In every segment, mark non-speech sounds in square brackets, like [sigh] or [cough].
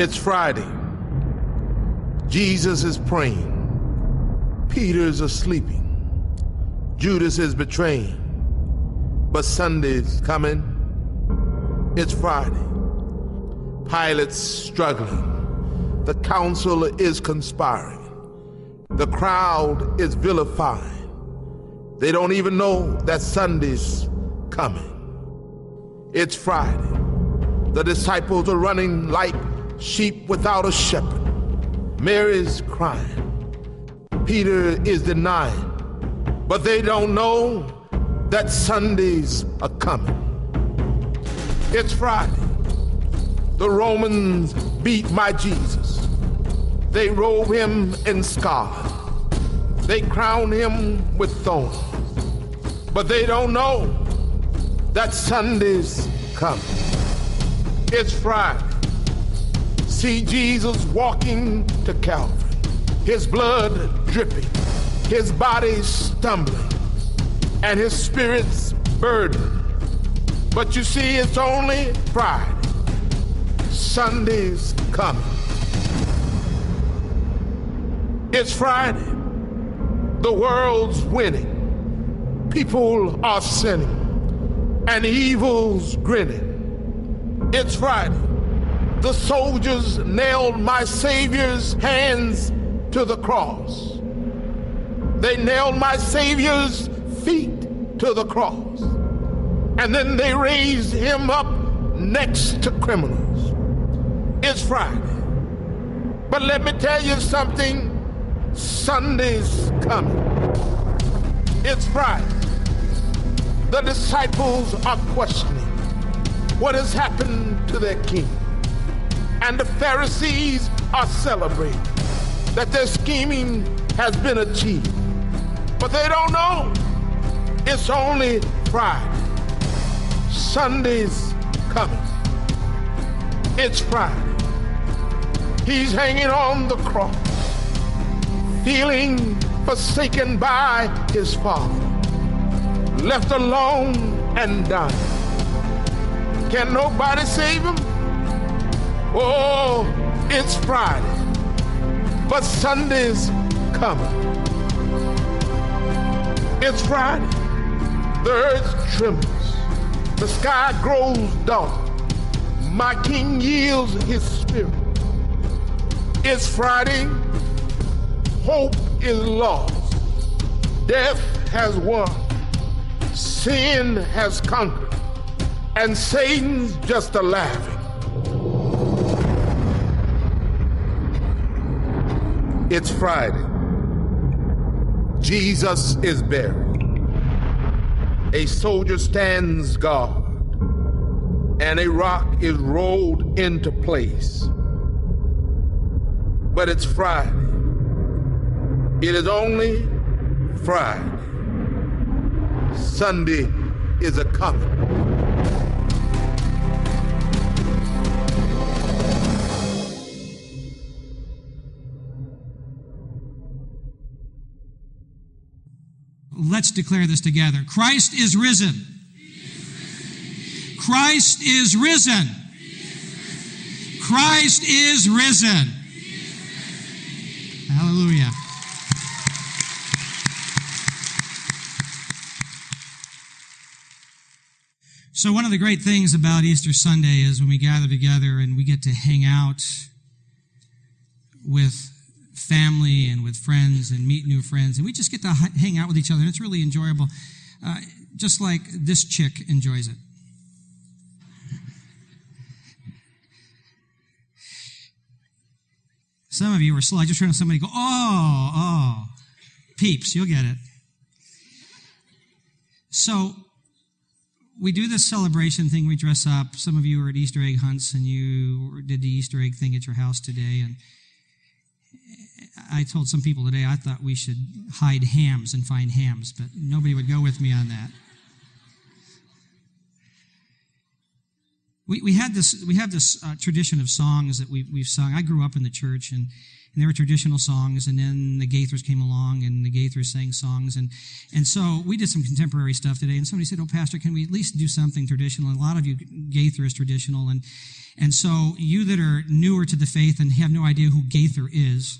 It's Friday. Jesus is praying. Peter's asleeping. Judas is betraying. But Sunday's coming. It's Friday. Pilate's struggling. The council is conspiring. The crowd is vilifying. They don't even know that Sunday's coming. It's Friday. The disciples are running like sheep without a shepherd. Mary's crying. Peter is denying. But they don't know that Sundays are coming. It's Friday. The Romans beat my Jesus. They robe him in scarlet. They crown him with thorns. But they don't know that Sunday's coming. It's Friday. See Jesus walking to Calvary, his blood dripping, his body stumbling, and his spirit's burdened. But you see, it's only Friday. Sunday's coming. It's Friday. The world's winning. People are sinning. And evil's grinning. It's Friday. The soldiers nailed my Savior's hands to the cross. They nailed my Savior's feet to the cross. And then they raised him up next to criminals. It's Friday. But let me tell you something Sunday's coming. It's Friday. The disciples are questioning what has happened to their king. And the Pharisees are celebrating that their scheming has been achieved. But they don't know it's only Friday. Sunday's coming. It's Friday. He's hanging on the cross feeling forsaken by his father, left alone and dying. Can nobody save him? Oh, it's Friday, but Sunday's coming. It's Friday. The earth trembles. The sky grows dark. My king yields his spirit. It's Friday hope is lost. Death has won. Sin has conquered. And Satan's just a laughing. It's Friday. Jesus is buried. A soldier stands guard, and a rock is rolled into place. But it's Friday. It is only Friday. Sunday is a coming. Let's declare this together. Christ is risen. Christ is risen. Christ is risen. Hallelujah. So, one of the great things about Easter Sunday is when we gather together and we get to hang out with family and with friends and meet new friends, and we just get to hang out with each other, and it's really enjoyable, uh, just like this chick enjoys it. Some of you are slow. I just heard somebody go, oh, oh. Peeps, you'll get it. So, we do this celebration thing. We dress up. Some of you are at Easter egg hunts and you did the Easter egg thing at your house today. And I told some people today I thought we should hide hams and find hams, but nobody would go with me on that. We, we had this we have this uh, tradition of songs that we, we've sung. I grew up in the church, and and there were traditional songs, and then the Gaithers came along, and the Gaithers sang songs, and and so we did some contemporary stuff today. And somebody said, "Oh, Pastor, can we at least do something traditional?" And a lot of you Gaither is traditional, and and so you that are newer to the faith and have no idea who Gaither is,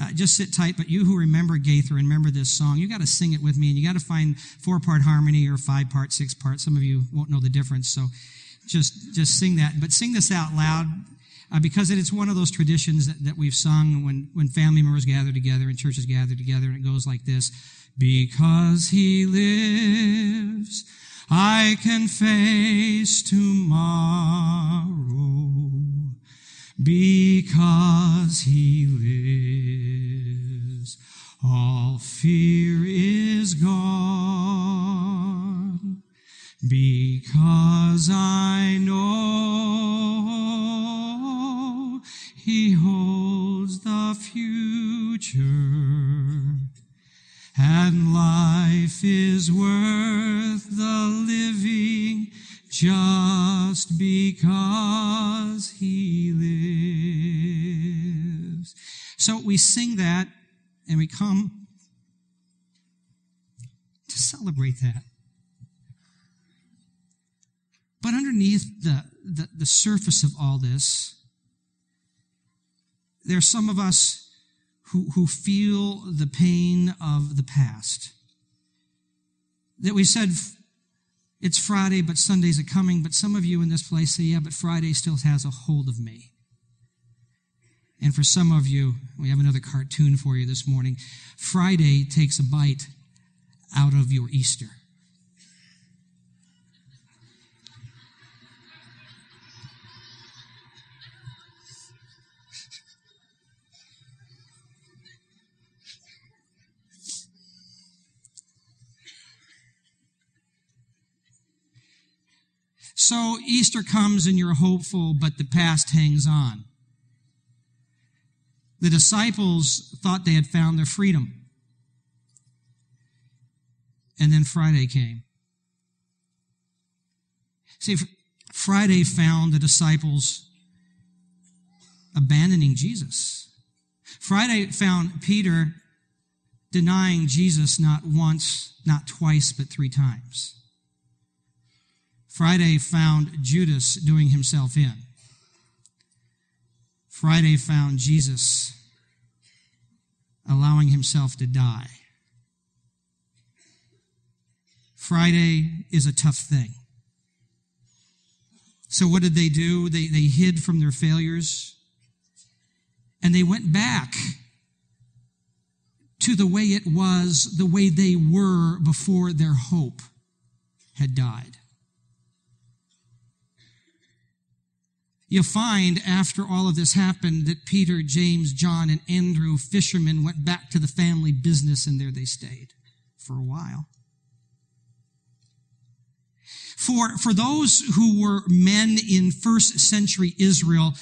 uh, just sit tight. But you who remember Gaither and remember this song, you got to sing it with me, and you got to find four part harmony or five part, six part. Some of you won't know the difference, so just just sing that. But sing this out loud uh, because it's one of those traditions that, that we've sung when, when family members gather together and churches gather together, and it goes like this Because he lives, I can face tomorrow. Because he lives, all fear is gone. Because I know he holds the future and life is worth the living just because he lives. So we sing that and we come to celebrate that. But underneath the, the, the, surface of all this, there are some of us who, who feel the pain of the past. That we said, it's Friday, but Sundays are coming. But some of you in this place say, yeah, but Friday still has a hold of me. And for some of you, we have another cartoon for you this morning. Friday takes a bite out of your Easter. So Easter comes and you're hopeful, but the past hangs on. The disciples thought they had found their freedom. And then Friday came. See, Friday found the disciples abandoning Jesus. Friday found Peter denying Jesus not once, not twice, but three times. Friday found Judas doing himself in. Friday found Jesus allowing himself to die. Friday is a tough thing. So, what did they do? They, they hid from their failures and they went back to the way it was, the way they were before their hope had died. You find after all of this happened that Peter, James, John, and Andrew, fishermen, went back to the family business and there they stayed for a while. For, for those who were men in first century Israel,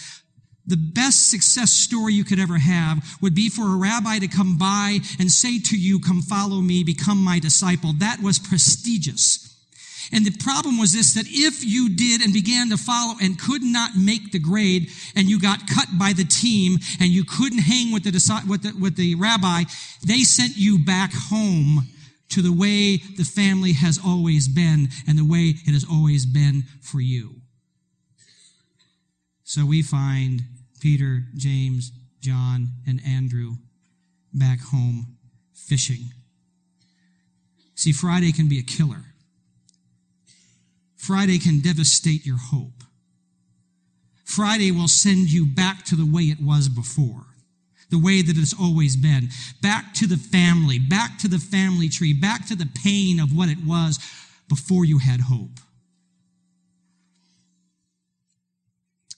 the best success story you could ever have would be for a rabbi to come by and say to you, come follow me, become my disciple. That was prestigious. And the problem was this, that if you did and began to follow and could not make the grade and you got cut by the team and you couldn't hang with the, with the, with the rabbi, they sent you back home to the way the family has always been and the way it has always been for you. So we find Peter, James, John, and Andrew back home fishing. See, Friday can be a killer. Friday can devastate your hope. Friday will send you back to the way it was before, the way that it's always been, back to the family, back to the family tree, back to the pain of what it was before you had hope.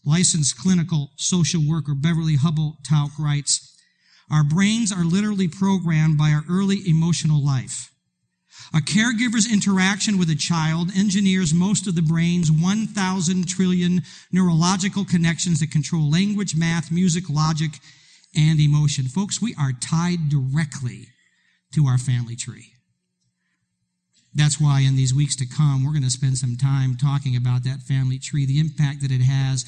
Licensed clinical social worker Beverly Hubble Tauk writes, Our brains are literally programmed by our early emotional life. A caregiver's interaction with a child engineers most of the brain's 1,000 trillion neurological connections that control language, math, music, logic, and emotion. Folks, we are tied directly to our family tree. That's why in these weeks to come, we're going to spend some time talking about that family tree, the impact that it has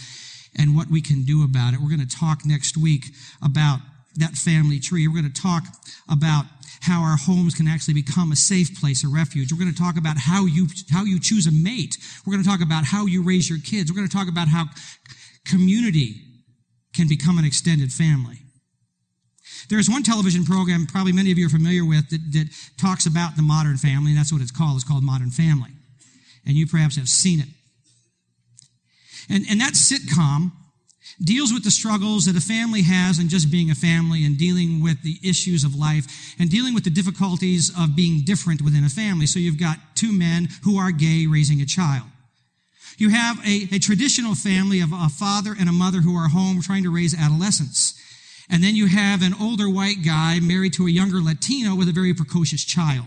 and what we can do about it. We're going to talk next week about that family tree. We're going to talk about how our homes can actually become a safe place, a refuge. We're going to talk about how you, how you choose a mate. We're going to talk about how you raise your kids. We're going to talk about how community can become an extended family. There's one television program, probably many of you are familiar with, that, that talks about the modern family. That's what it's called. It's called Modern Family. And you perhaps have seen it. And, and that sitcom deals with the struggles that a family has and just being a family and dealing with the issues of life and dealing with the difficulties of being different within a family. So you've got two men who are gay raising a child. You have a, a traditional family of a father and a mother who are home trying to raise adolescents. And then you have an older white guy married to a younger Latino with a very precocious child.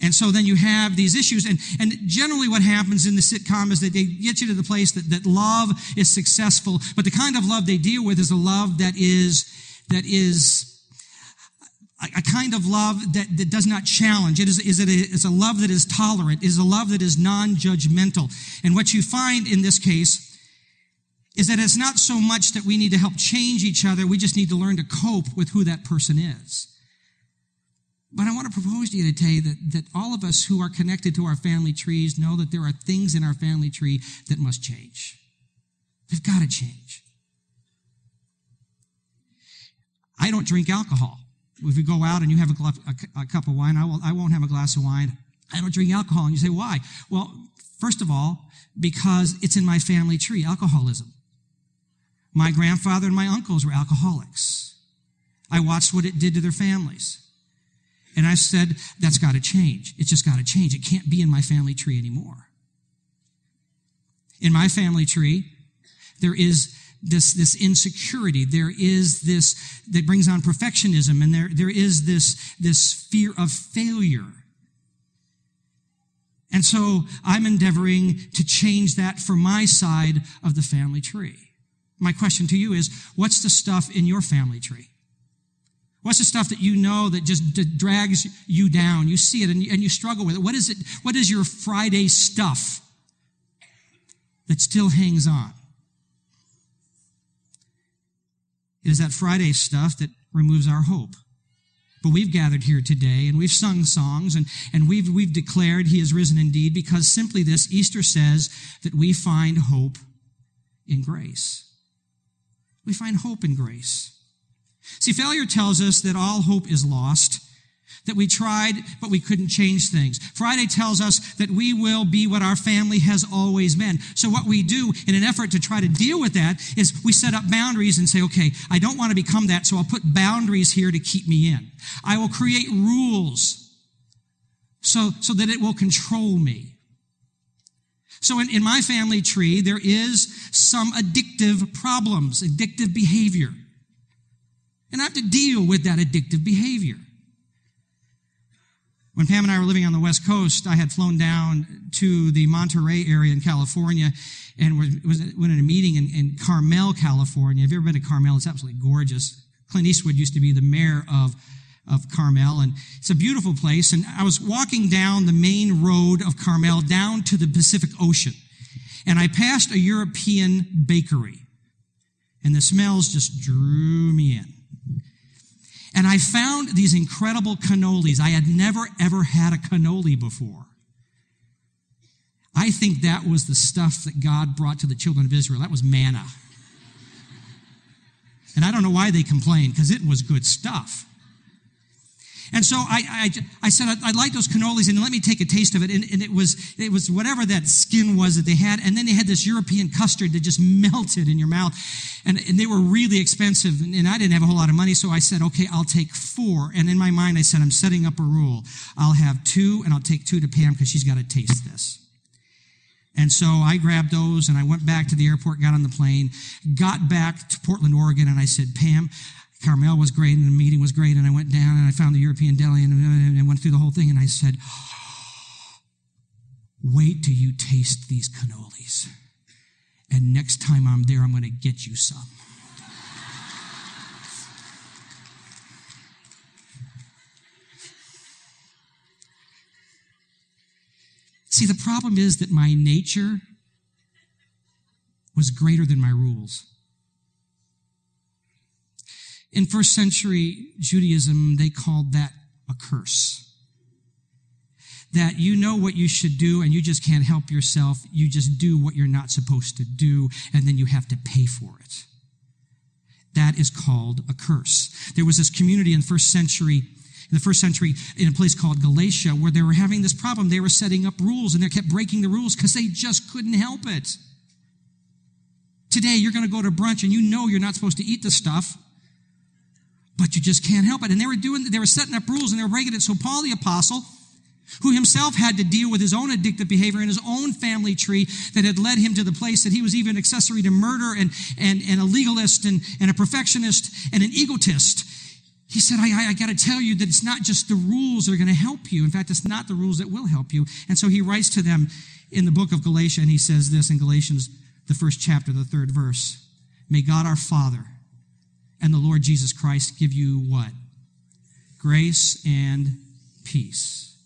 And so then you have these issues. And, and generally what happens in the sitcom is that they get you to the place that, that love is successful. But the kind of love they deal with is a love that is, that is a, kind of love that, that does not challenge. It is, is it a, it's a love that is tolerant. Is a love that is non-judgmental. And what you find in this case is that it's not so much that we need to help change each other. We just need to learn to cope with who that person is. But I want to propose to you today that, that all of us who are connected to our family trees know that there are things in our family tree that must change. They've got to change. I don't drink alcohol. If we go out and you have a, a, a cup of wine, I, will, I won't have a glass of wine. I don't drink alcohol. And you say, why? Well, first of all, because it's in my family tree, alcoholism. My grandfather and my uncles were alcoholics. I watched what it did to their families. And I said, that's got to change. It's just got to change. It can't be in my family tree anymore. In my family tree, there is this, this insecurity. There is this that brings on perfectionism and there, there is this, this fear of failure. And so I'm endeavoring to change that for my side of the family tree. My question to you is, what's the stuff in your family tree? What's the stuff that you know that just drags you down? You see it and you, and you struggle with it. What is it? What is your Friday stuff that still hangs on? It is that Friday stuff that removes our hope. But we've gathered here today and we've sung songs and, and we've, we've declared he is risen indeed because simply this Easter says that we find hope in grace. We find hope in grace. See, failure tells us that all hope is lost, that we tried, but we couldn't change things. Friday tells us that we will be what our family has always been. So what we do in an effort to try to deal with that is we set up boundaries and say, okay, I don't want to become that, so I'll put boundaries here to keep me in. I will create rules so, so that it will control me. So in, in my family tree, there is some addictive problems, addictive behavior. And I have to deal with that addictive behavior. When Pam and I were living on the West Coast, I had flown down to the Monterey area in California and was, went in a meeting in, in Carmel, California. Have you ever been to Carmel? It's absolutely gorgeous. Clint Eastwood used to be the mayor of, of Carmel, and it's a beautiful place. And I was walking down the main road of Carmel down to the Pacific Ocean, and I passed a European bakery, and the smells just drew me in. And I found these incredible cannolis. I had never ever had a cannoli before. I think that was the stuff that God brought to the children of Israel. That was manna. And I don't know why they complained because it was good stuff. And so I, I, I said, I'd, like those cannolis and let me take a taste of it. And, and, it was, it was whatever that skin was that they had. And then they had this European custard that just [laughs] melted in your mouth. And, and they were really expensive. And, and I didn't have a whole lot of money. So I said, okay, I'll take four. And in my mind, I said, I'm setting up a rule. I'll have two and I'll take two to Pam because she's got to taste this. And so I grabbed those and I went back to the airport, got on the plane, got back to Portland, Oregon, and I said, Pam, Carmel was great and the meeting was great. And I went down and I found the European deli and, I went through the whole thing and I said, wait till you taste these cannolis. And next time I'm there, I'm going to get you some. See, the problem is that my nature was greater than my rules. In first century Judaism, they called that a curse. That you know what you should do and you just can't help yourself. You just do what you're not supposed to do and then you have to pay for it. That is called a curse. There was this community in the first century in the first century in a place called Galatia where they were having this problem. They were setting up rules and they kept breaking the rules because they just couldn't help it. Today, you're going to go to brunch and you know you're not supposed to eat the stuff, but you just can't help it. And they were doing, they were setting up rules and they were breaking it. So Paul the apostle, who himself had to deal with his own addictive behavior and his own family tree that had led him to the place that he was even accessory to murder and, and, and a legalist and, and a perfectionist and an egotist. He said, I, I, I got to tell you that it's not just the rules that are going to help you. In fact, it's not the rules that will help you. And so he writes to them in the book of Galatians, and he says this in Galatians, the first chapter, the third verse. May God our Father and the Lord Jesus Christ give you what? Grace and peace.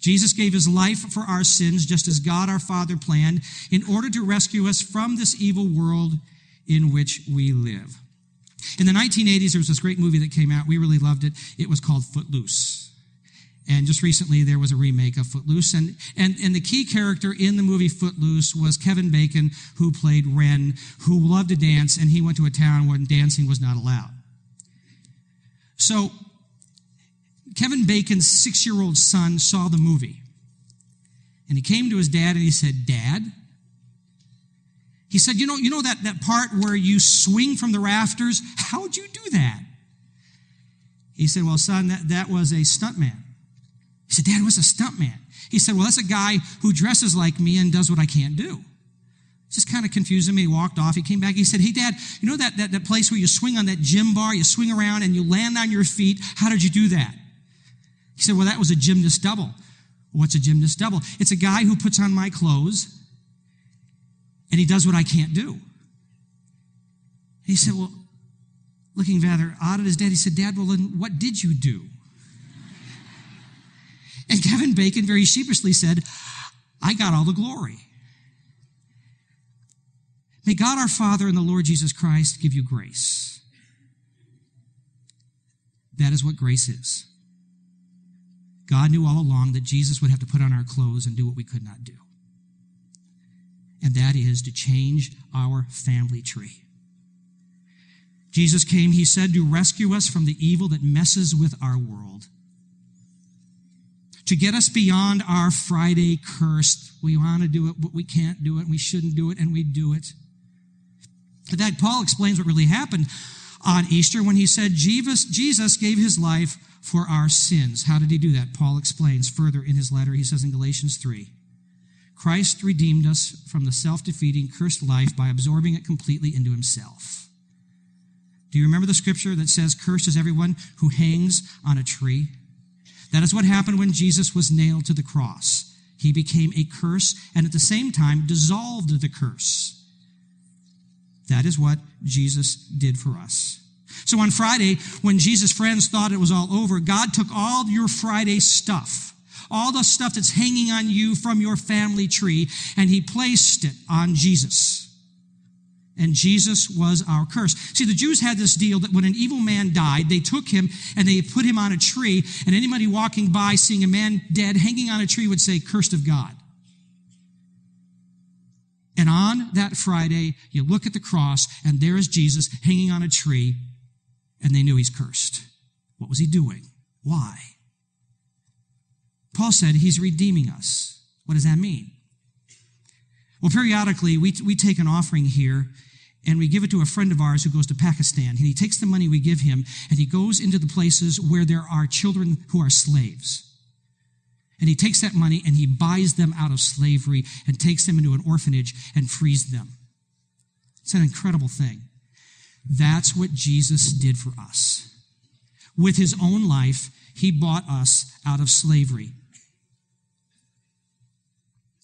Jesus gave his life for our sins, just as God our Father planned, in order to rescue us from this evil world in which we live. In the 1980s, there was this great movie that came out. We really loved it. It was called Footloose. And just recently, there was a remake of Footloose. And, and, and the key character in the movie Footloose was Kevin Bacon, who played Ren, who loved to dance, and he went to a town where dancing was not allowed. So, Kevin Bacon's six year old son saw the movie. And he came to his dad and he said, Dad, he said, you know, you know that, that part where you swing from the rafters? How'd you do that? He said, well, son, that, that was a stuntman. He said, Dad, what's a stuntman? He said, well, that's a guy who dresses like me and does what I can't do. Just kind of confusing me. He walked off. He came back. He said, Hey, Dad, you know that, that, that place where you swing on that gym bar, you swing around and you land on your feet? How did you do that? He said, Well, that was a gymnast double. What's a gymnast double? It's a guy who puts on my clothes and he does what I can't do. He said, Well, looking rather odd at his dad, he said, Dad, well, then what did you do? And Kevin Bacon very sheepishly said, I got all the glory. May God our Father and the Lord Jesus Christ give you grace. That is what grace is. God knew all along that Jesus would have to put on our clothes and do what we could not do. And that is to change our family tree. Jesus came, he said, to rescue us from the evil that messes with our world. To get us beyond our Friday curse. We want to do it, but we can't do it, and we shouldn't do it, and we do it. In fact, Paul explains what really happened on Easter when he said Jesus, Jesus gave his life for our sins. How did he do that? Paul explains further in his letter. He says in Galatians 3 Christ redeemed us from the self defeating, cursed life by absorbing it completely into himself. Do you remember the scripture that says, Cursed is everyone who hangs on a tree? That is what happened when Jesus was nailed to the cross. He became a curse and at the same time dissolved the curse. That is what Jesus did for us. So on Friday, when Jesus' friends thought it was all over, God took all your Friday stuff, all the stuff that's hanging on you from your family tree, and he placed it on Jesus. And Jesus was our curse. See, the Jews had this deal that when an evil man died, they took him and they put him on a tree, and anybody walking by seeing a man dead hanging on a tree would say, Cursed of God. And on that Friday, you look at the cross, and there is Jesus hanging on a tree, and they knew he's cursed. What was he doing? Why? Paul said he's redeeming us. What does that mean? Well, periodically, we, we take an offering here and we give it to a friend of ours who goes to Pakistan. And he takes the money we give him and he goes into the places where there are children who are slaves. And he takes that money and he buys them out of slavery and takes them into an orphanage and frees them. It's an incredible thing. That's what Jesus did for us. With his own life, he bought us out of slavery.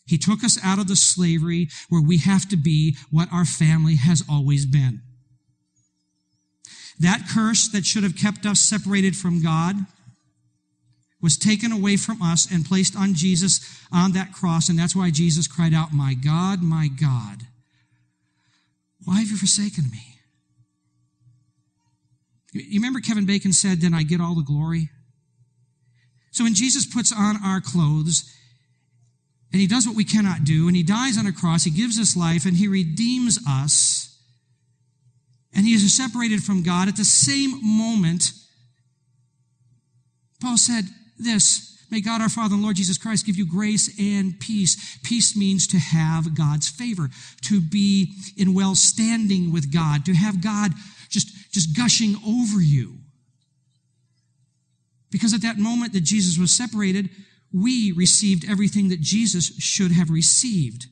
He took us out of the slavery where we have to be what our family has always been. That curse that should have kept us separated from God was taken away from us and placed on Jesus on that cross. And that's why Jesus cried out, My God, my God, Why have you forsaken me? You remember Kevin Bacon said, Then I get all the glory? So when Jesus puts on our clothes, and he does what we cannot do, and he dies on a cross, he gives us life, and he redeems us, and he is separated from God at the same moment. Paul said this May God our Father and Lord Jesus Christ give you grace and peace. Peace means to have God's favor, to be in well standing with God, to have God just, just gushing over you. Because at that moment that Jesus was separated, we received everything that Jesus should have received.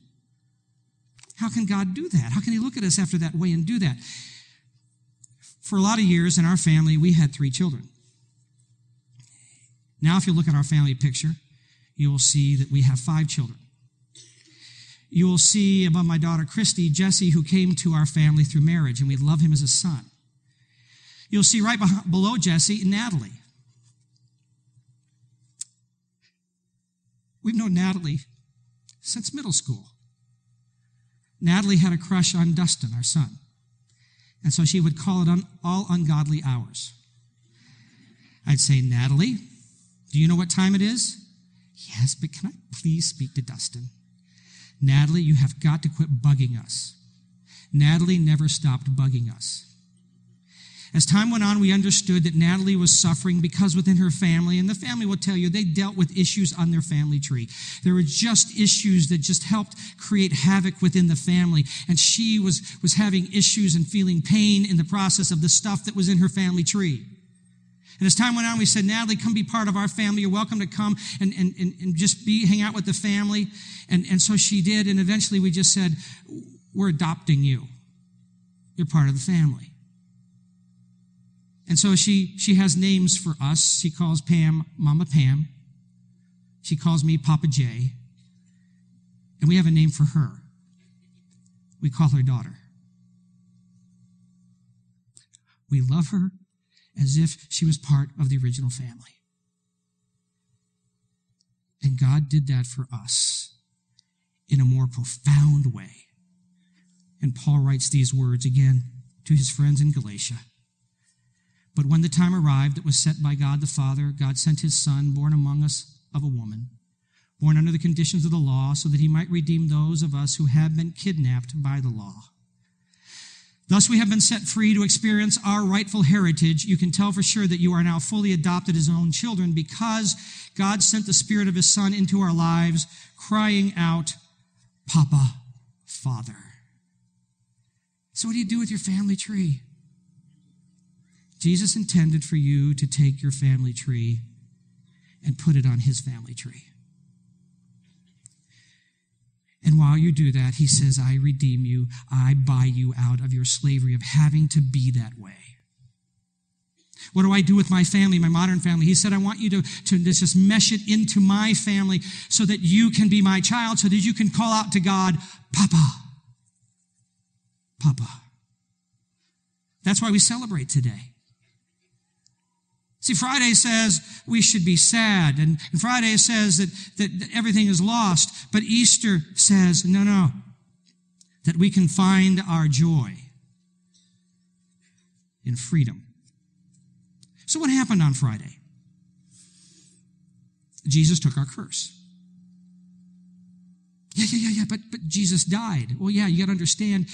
How can God do that? How can He look at us after that way and do that? For a lot of years in our family, we had three children. Now, if you look at our family picture, you will see that we have five children. You will see above my daughter Christy, Jesse, who came to our family through marriage, and we love him as a son. You'll see right below Jesse, Natalie. We've known Natalie since middle school. Natalie had a crush on Dustin, our son. And so she would call it on all ungodly hours. I'd say, Natalie, do you know what time it is? Yes, but can I please speak to Dustin? Natalie, you have got to quit bugging us. Natalie never stopped bugging us. As time went on, we understood that Natalie was suffering because within her family, and the family will tell you, they dealt with issues on their family tree. There were just issues that just helped create havoc within the family. And she was, was having issues and feeling pain in the process of the stuff that was in her family tree. And as time went on, we said, Natalie, come be part of our family. You're welcome to come and, and, and, and just be, hang out with the family. And, and so she did. And eventually we just said, we're adopting you. You're part of the family. And so she, she has names for us. She calls Pam Mama Pam. She calls me Papa J. And we have a name for her. We call her daughter. We love her as if she was part of the original family. And God did that for us in a more profound way. And Paul writes these words again to his friends in Galatia. But when the time arrived that was set by God the Father, God sent his Son, born among us of a woman, born under the conditions of the law, so that he might redeem those of us who have been kidnapped by the law. Thus we have been set free to experience our rightful heritage. You can tell for sure that you are now fully adopted as own children because God sent the Spirit of His Son into our lives, crying out, Papa, Father. So what do you do with your family tree? Jesus intended for you to take your family tree and put it on his family tree. And while you do that, he says, I redeem you. I buy you out of your slavery of having to be that way. What do I do with my family, my modern family? He said, I want you to, to just mesh it into my family so that you can be my child, so that you can call out to God, Papa. Papa. That's why we celebrate today. See, Friday says we should be sad, and, Friday says that, that, that everything is lost, but Easter says, no, no, that we can find our joy in freedom. So, what happened on Friday? Jesus took our curse. Yeah, yeah, yeah, yeah, but, but Jesus died. Well, yeah, you got to understand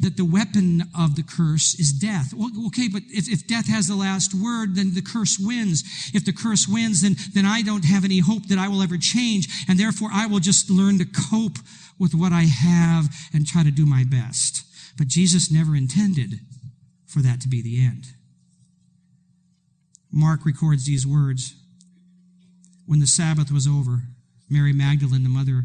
that the weapon of the curse is death. Okay, but if, if death has the last word, then the curse wins. If the curse wins, then, then I don't have any hope that I will ever change, and therefore I will just learn to cope with what I have and try to do my best. But Jesus never intended for that to be the end. Mark records these words. When the Sabbath was over, Mary Magdalene, the mother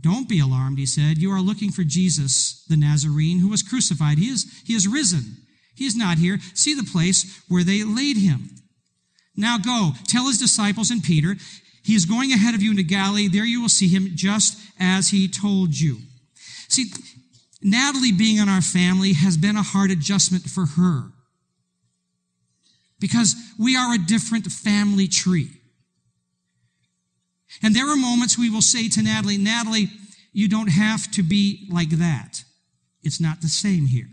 Don't be alarmed, he said. You are looking for Jesus, the Nazarene, who was crucified. He is, he is risen. He is not here. See the place where they laid him. Now go, tell his disciples and Peter, he is going ahead of you into Galilee. There you will see him just as he told you. See, Natalie being in our family has been a hard adjustment for her because we are a different family tree. And there are moments we will say to Natalie, Natalie, you don't have to be like that. It's not the same here.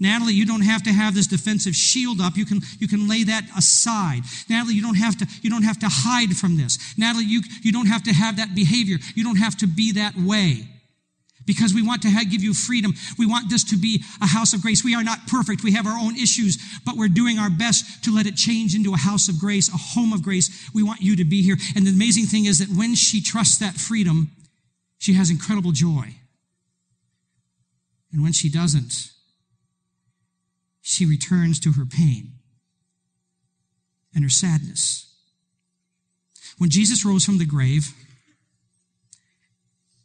Natalie, you don't have to have this defensive shield up. You can, you can lay that aside. Natalie, you don't have to, you don't have to hide from this. Natalie, you, you don't have to have that behavior. You don't have to be that way. Because we want to give you freedom. We want this to be a house of grace. We are not perfect. We have our own issues, but we're doing our best to let it change into a house of grace, a home of grace. We want you to be here. And the amazing thing is that when she trusts that freedom, she has incredible joy. And when she doesn't, she returns to her pain and her sadness. When Jesus rose from the grave,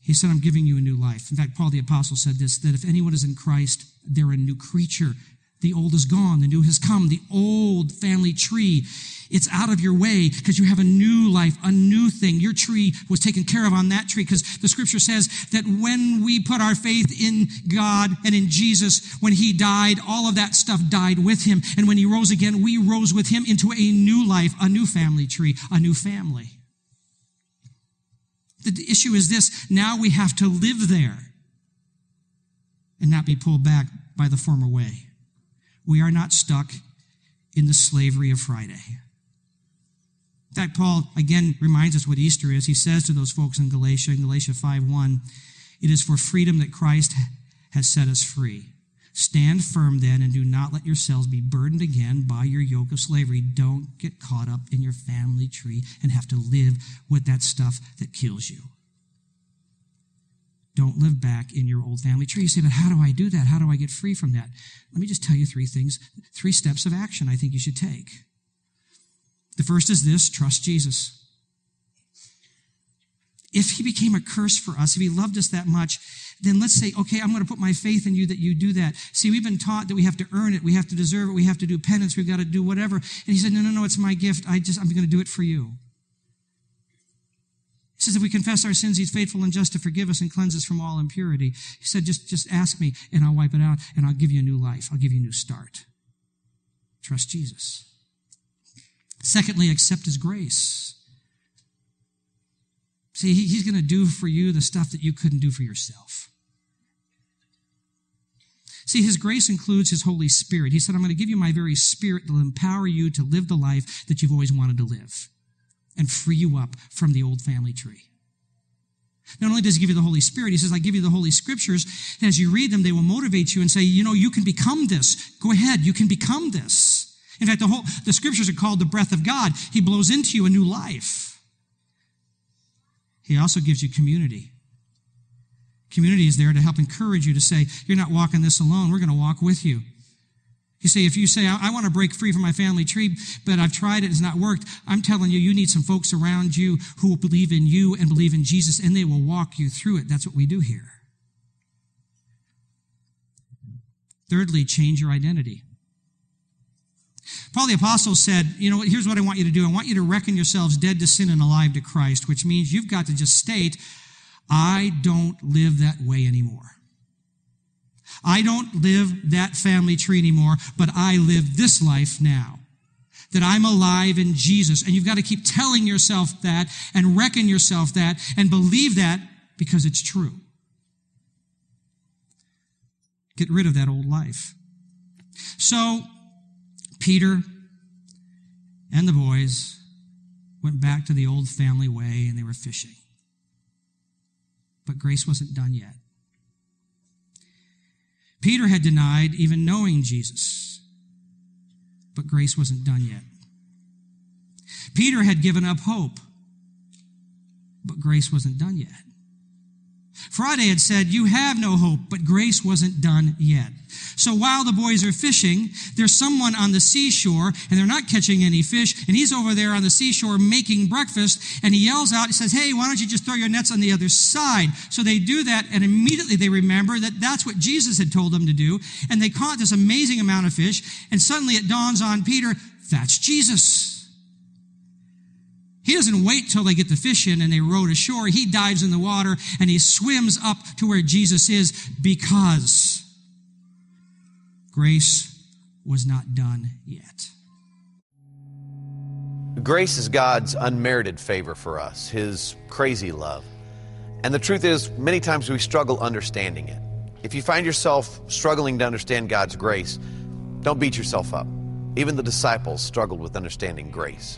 he said, I'm giving you a new life. In fact, Paul the Apostle said this that if anyone is in Christ, they're a new creature. The old is gone, the new has come. The old family tree, it's out of your way because you have a new life, a new thing. Your tree was taken care of on that tree because the scripture says that when we put our faith in God and in Jesus, when he died, all of that stuff died with him. And when he rose again, we rose with him into a new life, a new family tree, a new family. The issue is this now we have to live there and not be pulled back by the former way. We are not stuck in the slavery of Friday. In fact, Paul again reminds us what Easter is. He says to those folks in Galatia, in Galatia 5 1, it is for freedom that Christ has set us free. Stand firm then and do not let yourselves be burdened again by your yoke of slavery. Don't get caught up in your family tree and have to live with that stuff that kills you. Don't live back in your old family tree. You say, but how do I do that? How do I get free from that? Let me just tell you three things, three steps of action I think you should take. The first is this trust Jesus. If he became a curse for us, if he loved us that much, then let's say, okay, I'm going to put my faith in you that you do that. See, we've been taught that we have to earn it, we have to deserve it, we have to do penance, we've got to do whatever. And he said, no, no, no, it's my gift. I just, I'm going to do it for you. He says, if we confess our sins, he's faithful and just to forgive us and cleanse us from all impurity. He said, just, just ask me and I'll wipe it out and I'll give you a new life. I'll give you a new start. Trust Jesus. Secondly, accept his grace. See, he's going to do for you the stuff that you couldn't do for yourself. See, his grace includes his Holy Spirit. He said, I'm going to give you my very spirit that will empower you to live the life that you've always wanted to live and free you up from the old family tree. Not only does he give you the Holy Spirit, he says, I give you the Holy Scriptures. And as you read them, they will motivate you and say, you know, you can become this. Go ahead, you can become this. In fact, the whole, the scriptures are called the breath of God. He blows into you a new life. He also gives you community. Community is there to help encourage you to say, you're not walking this alone. We're going to walk with you. You see, if you say, I, I want to break free from my family tree, but I've tried it, it's not worked, I'm telling you, you need some folks around you who will believe in you and believe in Jesus, and they will walk you through it. That's what we do here. Thirdly, change your identity. Paul the Apostle said, You know, here's what I want you to do. I want you to reckon yourselves dead to sin and alive to Christ, which means you've got to just state, I don't live that way anymore. I don't live that family tree anymore, but I live this life now. That I'm alive in Jesus. And you've got to keep telling yourself that and reckon yourself that and believe that because it's true. Get rid of that old life. So, Peter and the boys went back to the old family way and they were fishing. But grace wasn't done yet. Peter had denied even knowing Jesus, but grace wasn't done yet. Peter had given up hope, but grace wasn't done yet. Friday had said, You have no hope, but grace wasn't done yet. So while the boys are fishing, there's someone on the seashore and they're not catching any fish, and he's over there on the seashore making breakfast, and he yells out, he says, Hey, why don't you just throw your nets on the other side? So they do that, and immediately they remember that that's what Jesus had told them to do, and they caught this amazing amount of fish, and suddenly it dawns on Peter, that's Jesus. He doesn't wait till they get the fish in and they row to shore. He dives in the water and he swims up to where Jesus is because grace was not done yet. Grace is God's unmerited favor for us, His crazy love. And the truth is, many times we struggle understanding it. If you find yourself struggling to understand God's grace, don't beat yourself up. Even the disciples struggled with understanding grace.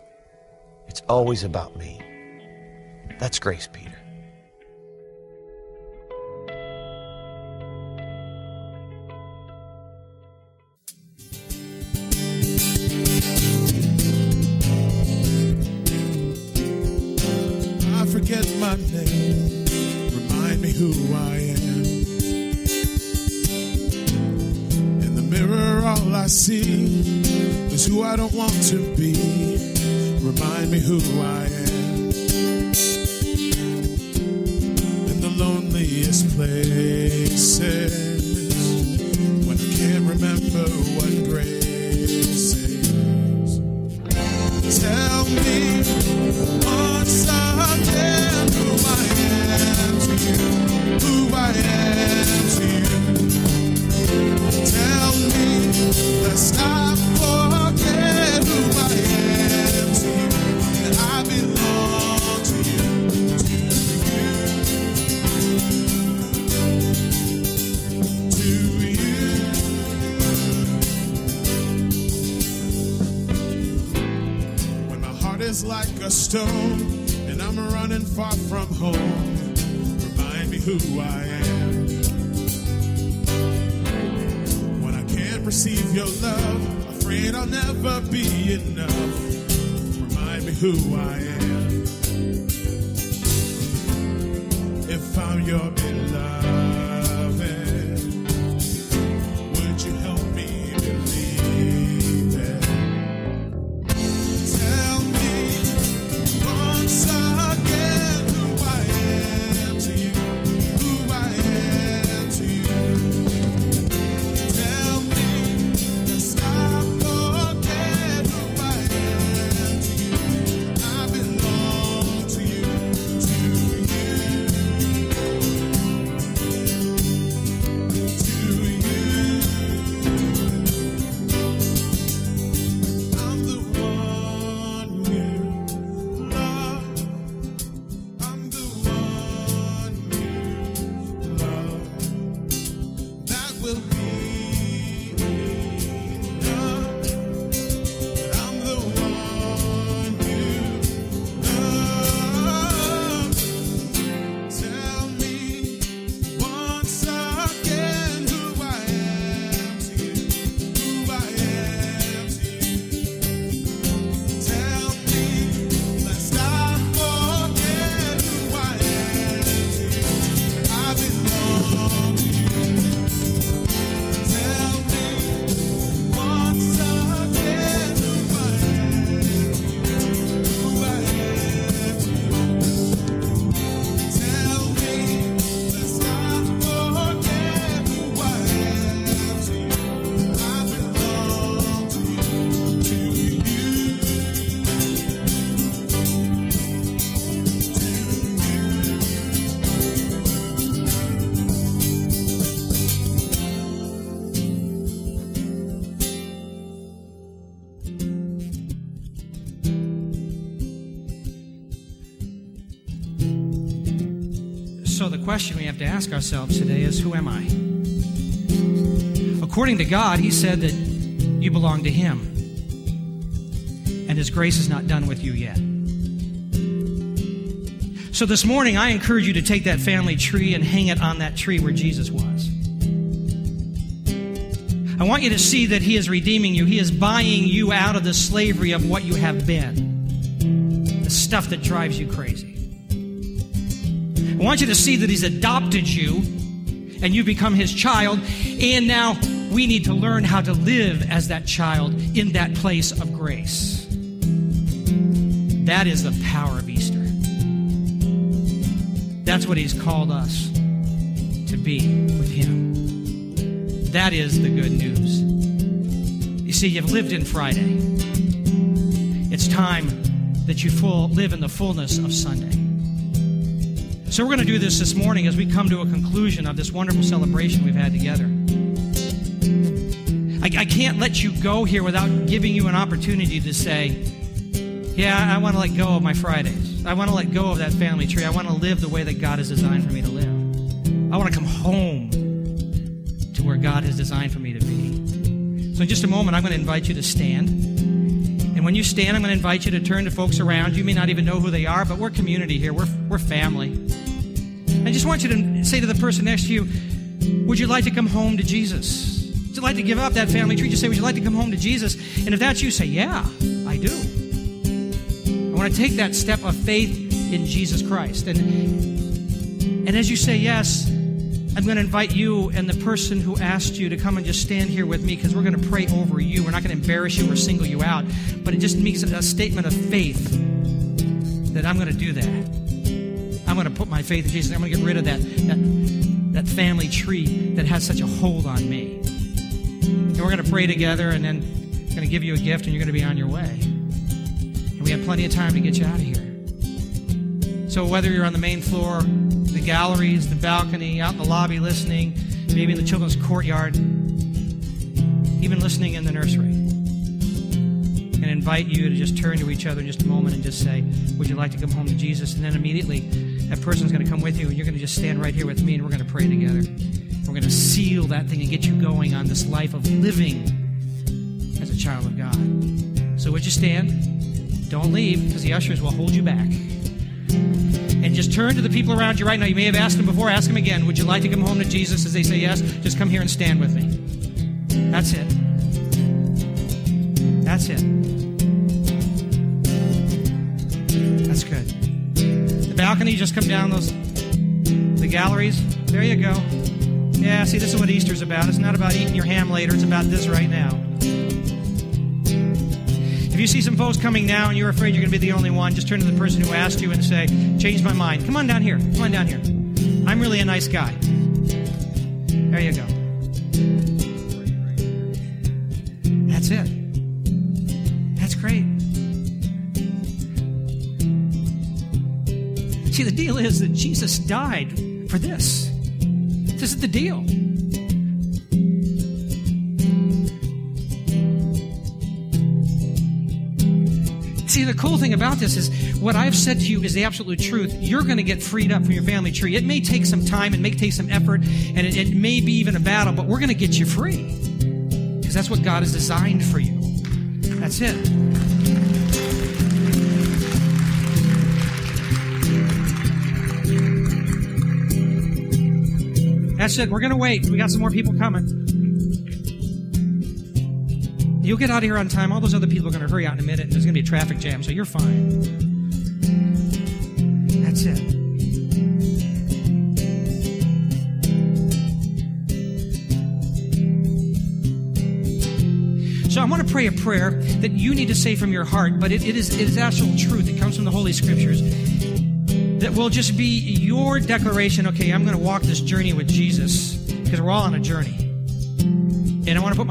it's always about me. That's grace, Peter. I forget my name. Remind me who I am. In the mirror, all I see is who I don't want to be. Remind me who I am. In the loneliest places, when I can't remember what who I am. To ask ourselves today is Who am I? According to God, He said that you belong to Him, and His grace is not done with you yet. So, this morning, I encourage you to take that family tree and hang it on that tree where Jesus was. I want you to see that He is redeeming you, He is buying you out of the slavery of what you have been, the stuff that drives you crazy. I want you to see that He's adopted you and you become His child, and now we need to learn how to live as that child in that place of grace. That is the power of Easter. That's what He's called us to be with Him. That is the good news. You see, you've lived in Friday. It's time that you full, live in the fullness of Sunday. So, we're going to do this this morning as we come to a conclusion of this wonderful celebration we've had together. I, I can't let you go here without giving you an opportunity to say, Yeah, I want to let go of my Fridays. I want to let go of that family tree. I want to live the way that God has designed for me to live. I want to come home to where God has designed for me to be. So, in just a moment, I'm going to invite you to stand. And when you stand, I'm going to invite you to turn to folks around. You may not even know who they are, but we're community here. We're, we're family. I just want you to say to the person next to you, Would you like to come home to Jesus? Would you like to give up that family tree? Just say, Would you like to come home to Jesus? And if that's you, say, Yeah, I do. I want to take that step of faith in Jesus Christ. And, and as you say yes, I'm going to invite you and the person who asked you to come and just stand here with me because we're going to pray over you. We're not going to embarrass you or single you out, but it just makes a statement of faith that I'm going to do that. I'm going to put my faith in Jesus. I'm going to get rid of that, that, that family tree that has such a hold on me. And we're going to pray together, and then I'm going to give you a gift, and you're going to be on your way. And we have plenty of time to get you out of here. So whether you're on the main floor, the galleries, the balcony, out in the lobby listening, maybe in the children's courtyard, even listening in the nursery, and invite you to just turn to each other in just a moment and just say, Would you like to come home to Jesus? And then immediately that person's going to come with you, and you're going to just stand right here with me, and we're going to pray together. We're going to seal that thing and get you going on this life of living as a child of God. So would you stand? Don't leave, because the ushers will hold you back and just turn to the people around you right now. You may have asked them before, ask them again. Would you like to come home to Jesus? As they say yes, just come here and stand with me. That's it. That's it. That's good. Balcony, just come down those, the galleries. There you go. Yeah, see, this is what Easter's about. It's not about eating your ham later, it's about this right now. If you see some folks coming now and you're afraid you're going to be the only one, just turn to the person who asked you and say, Change my mind. Come on down here. Come on down here. I'm really a nice guy. There you go. That's it. See, the deal is that Jesus died for this. This is the deal. See, the cool thing about this is what I've said to you is the absolute truth. You're going to get freed up from your family tree. It may take some time, it may take some effort, and it, it may be even a battle, but we're going to get you free. Because that's what God has designed for you. That's it. That's. We're going to wait. We got some more people coming. You'll get out of here on time. All those other people are going to hurry out in a minute, and there's going to be a traffic jam, so you're fine. That's it. So I want to pray a prayer that you need to say from your heart, but it, it is it is actual truth. It comes from the Holy Scriptures. That will just be your declaration. Okay, I'm going to walk this journey with Jesus because we're all on a journey, and I want to put my